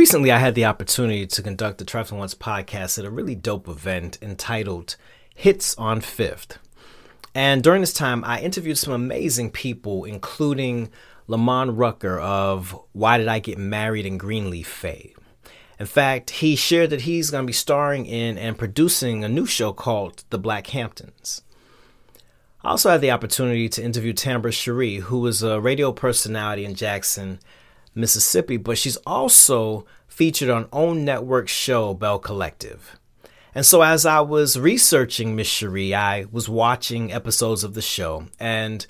Recently, I had the opportunity to conduct the Trifling Ones podcast at a really dope event entitled Hits on Fifth. And during this time, I interviewed some amazing people, including Lamman Rucker of Why Did I Get Married in Greenleaf fame. In fact, he shared that he's going to be starring in and producing a new show called The Black Hamptons. I also had the opportunity to interview Tambra Cherie, who is a radio personality in Jackson, Mississippi, but she's also featured on OWN Network show Belle Collective. And so, as I was researching Miss Cherie, I was watching episodes of the show. And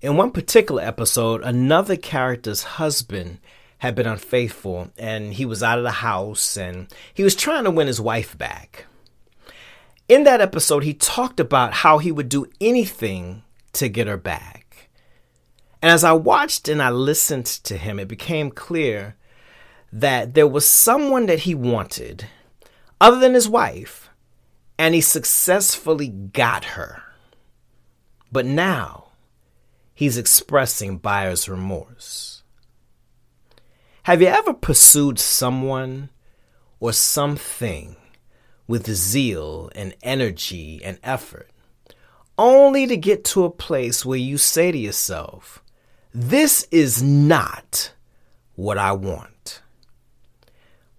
in one particular episode, another character's husband had been unfaithful and he was out of the house and he was trying to win his wife back. In that episode, he talked about how he would do anything to get her back. And as I watched and I listened to him, it became clear that there was someone that he wanted other than his wife, and he successfully got her. But now he's expressing buyer's remorse. Have you ever pursued someone or something with zeal and energy and effort, only to get to a place where you say to yourself, This is not what I want?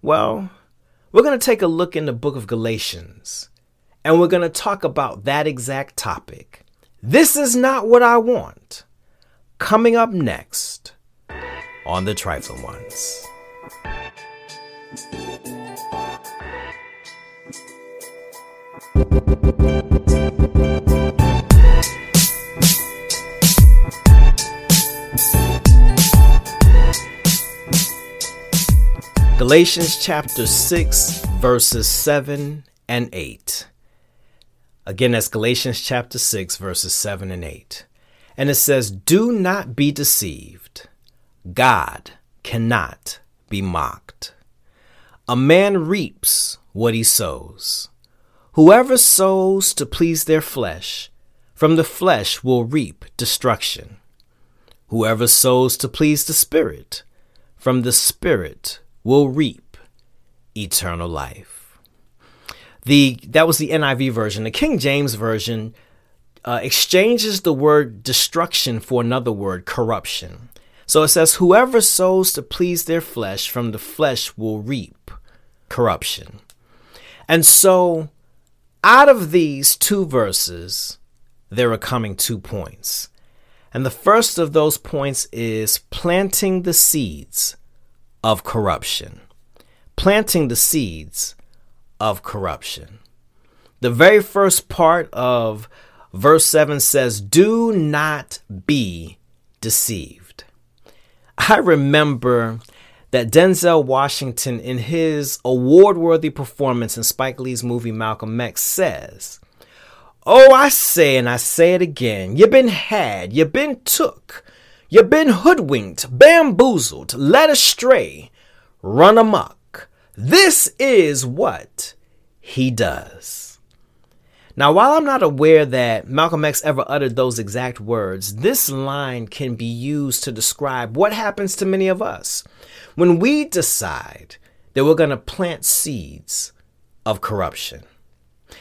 Well, we're going to take a look in the book of Galatians and we're going to talk about that exact topic. This is not what I want. Coming up next on The Trifling Ones. Galatians chapter 6, verses 7 and 8. Again, that's Galatians chapter 6, verses 7 and 8. And it says, Do not be deceived. God cannot be mocked. A man reaps what he sows. Whoever sows to please their flesh, from the flesh will reap destruction. Whoever sows to please the Spirit, from the Spirit will reap eternal life. The that was the NIV version. The King James version uh, exchanges the word destruction for another word, corruption. So it says, "Whoever sows to please their flesh, from the flesh will reap corruption." And so, out of these two verses, there are coming two points. And the first of those points is planting the seeds of corruption, planting the seeds of corruption. The very first part of verse 7 says, Do not be deceived. I remember that Denzel Washington, in his award worthy performance in Spike Lee's movie Malcolm X, says, Oh, I say and I say it again, you've been had, you've been took, You've been hoodwinked, bamboozled, led astray, run amok. This is what he does. Now, while I'm not aware that Malcolm X ever uttered those exact words, this line can be used to describe what happens to many of us when we decide that we're going to plant seeds of corruption.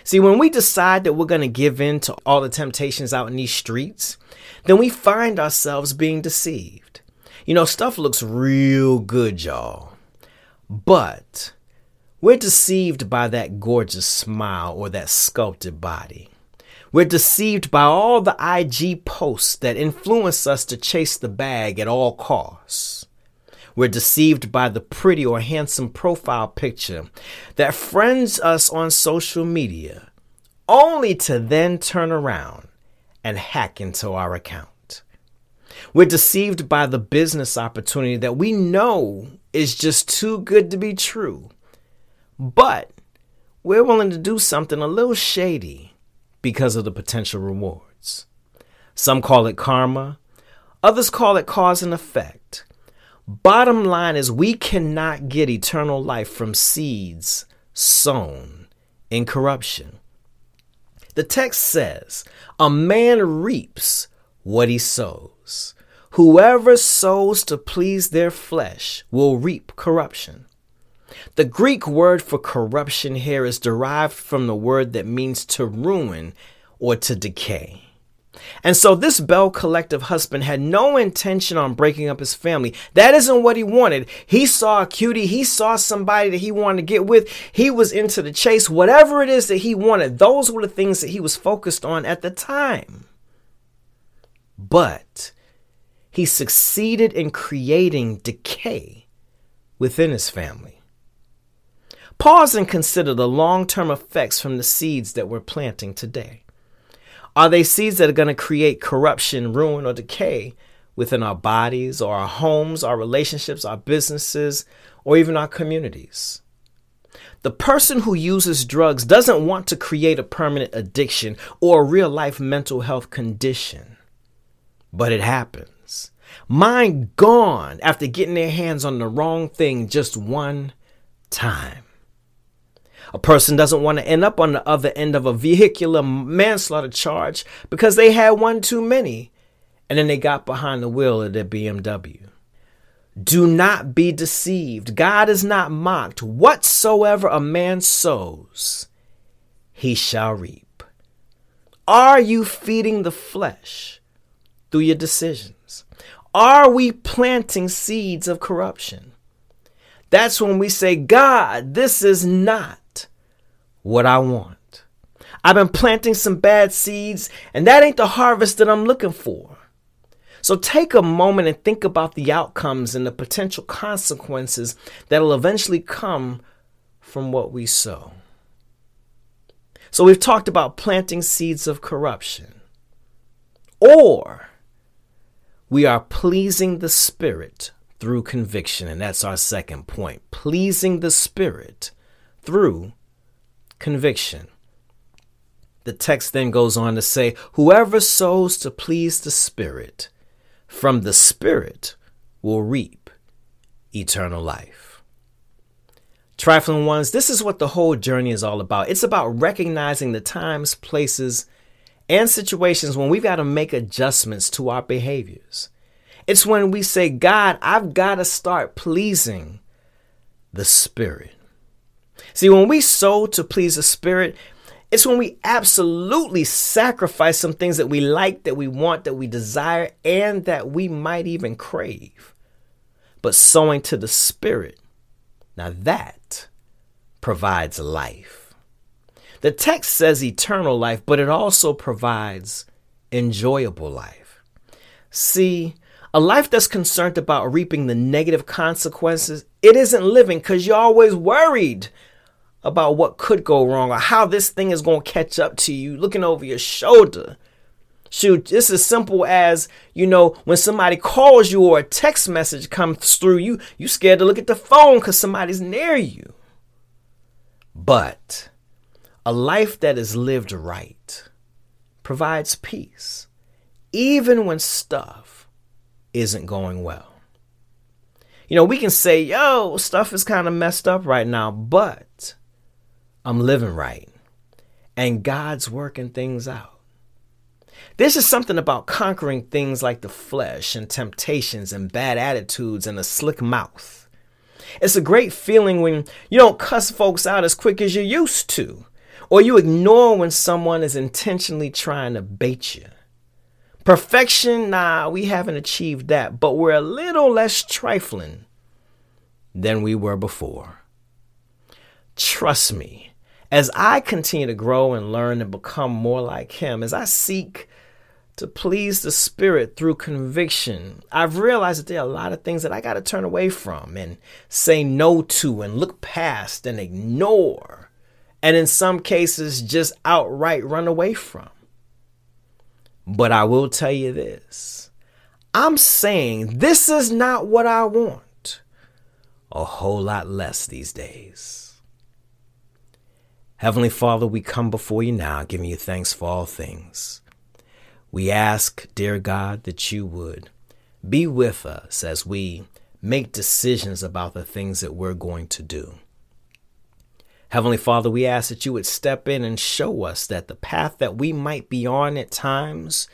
See, when we decide that we're going to give in to all the temptations out in these streets, then we find ourselves being deceived. You know, stuff looks real good, y'all. But we're deceived by that gorgeous smile or that sculpted body. We're deceived by all the IG posts that influence us to chase the bag at all costs. We're deceived by the pretty or handsome profile picture that friends us on social media, only to then turn around and hack into our account. We're deceived by the business opportunity that we know is just too good to be true, but we're willing to do something a little shady because of the potential rewards. Some call it karma, others call it cause and effect. Bottom line is, we cannot get eternal life from seeds sown in corruption. The text says, A man reaps what he sows. Whoever sows to please their flesh will reap corruption. The Greek word for corruption here is derived from the word that means to ruin or to decay. And so this Belle Collective husband had no intention on breaking up his family. That isn't what he wanted. He saw a cutie, he saw somebody that he wanted to get with. He was into the chase. Whatever it is that he wanted, those were the things that he was focused on at the time. But he succeeded in creating decay within his family. Pause and consider the long term effects from the seeds that we're planting today. Are they seeds that are going to create corruption, ruin, or decay within our bodies or our homes, our relationships, our businesses, or even our communities? The person who uses drugs doesn't want to create a permanent addiction or a real life mental health condition, but it happens. Mind gone after getting their hands on the wrong thing just one time. A person doesn't want to end up on the other end of a vehicular manslaughter charge because they had one too many and then they got behind the wheel of their BMW. Do not be deceived. God is not mocked. Whatsoever a man sows, he shall reap. Are you feeding the flesh through your decisions? Are we planting seeds of corruption? That's when we say, God, this is not what I want. I've been planting some bad seeds, and that ain't the harvest that I'm looking for. So take a moment and think about the outcomes and the potential consequences that'll eventually come from what we sow. So we've talked about planting seeds of corruption. Or we are pleasing the Spirit through conviction. And that's our second point pleasing the Spirit through conviction. The text then goes on to say, Whoever sows to please the Spirit, from the Spirit will reap eternal life. Trifling ones, this is what the whole journey is all about. It's about recognizing the times, places, and situations when we've got to make adjustments to our behaviors. It's when we say, God, I've got to start pleasing the Spirit. See, when we sow to please the Spirit, it's when we absolutely sacrifice some things that we like, that we want, that we desire, and that we might even crave. But sowing to the Spirit, now that provides life. The text says eternal life, but it also provides enjoyable life. See, a life that's concerned about reaping the negative consequences, it isn't living because you're always worried about what could go wrong or how this thing is going to catch up to you, looking over your shoulder. Shoot, it's as simple as, you know, when somebody calls you or a text message comes through you, you scared to look at the phone because somebody's near you. But a life that is lived right provides peace, even when stuff isn't going well. You know, we can say, yo, stuff is kind of messed up right now, but I'm living right. And God's working things out. This is something about conquering things like the flesh and temptations and bad attitudes and a slick mouth. It's a great feeling when you don't cuss folks out as quick as you used to, or you ignore when someone is intentionally trying to bait you. Perfection, nah, we haven't achieved that, but we're a little less trifling than we were before. Trust me, as I continue to grow and learn and become more like Him, as I seek to please the Spirit through conviction, I've realized that there are a lot of things that I got to turn away from and say no to and look past and ignore. And in some cases, just outright run away from. But I will tell you this I'm saying this is not what I want. A whole lot less these days. Heavenly Father, we come before you now, giving you thanks for all things. We ask, dear God, that you would be with us as we make decisions about the things that we're going to do. Heavenly Father, we ask that you would step in and show us that the path that we might be on at times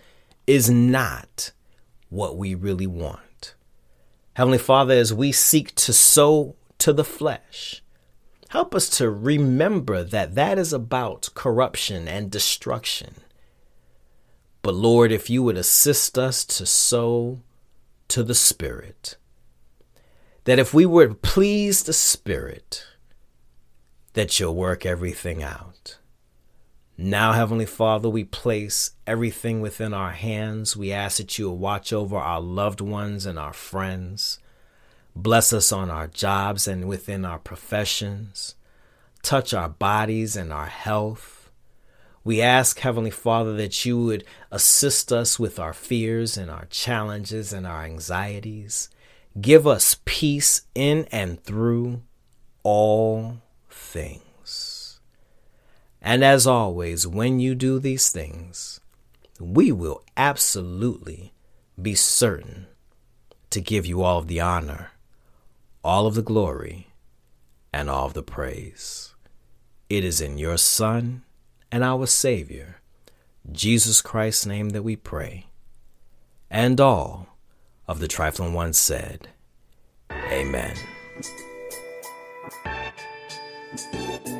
is not what we really want. Heavenly Father, as we seek to sow to the flesh. Help us to remember that that is about corruption and destruction. But Lord, if you would assist us to sow to the Spirit, that if we would please the Spirit, that you'll work everything out. Now, Heavenly Father, we place everything within our hands. We ask that you will watch over our loved ones and our friends. Bless us on our jobs and within our professions. Touch our bodies and our health. We ask, Heavenly Father, that you would assist us with our fears and our challenges and our anxieties. Give us peace in and through all things. And as always, when you do these things, we will absolutely be certain to give you all of the honor, all of the glory, and all of the praise. It is in your Son and our Savior, Jesus Christ's name, that we pray. And all of the trifling ones said, Amen. Thank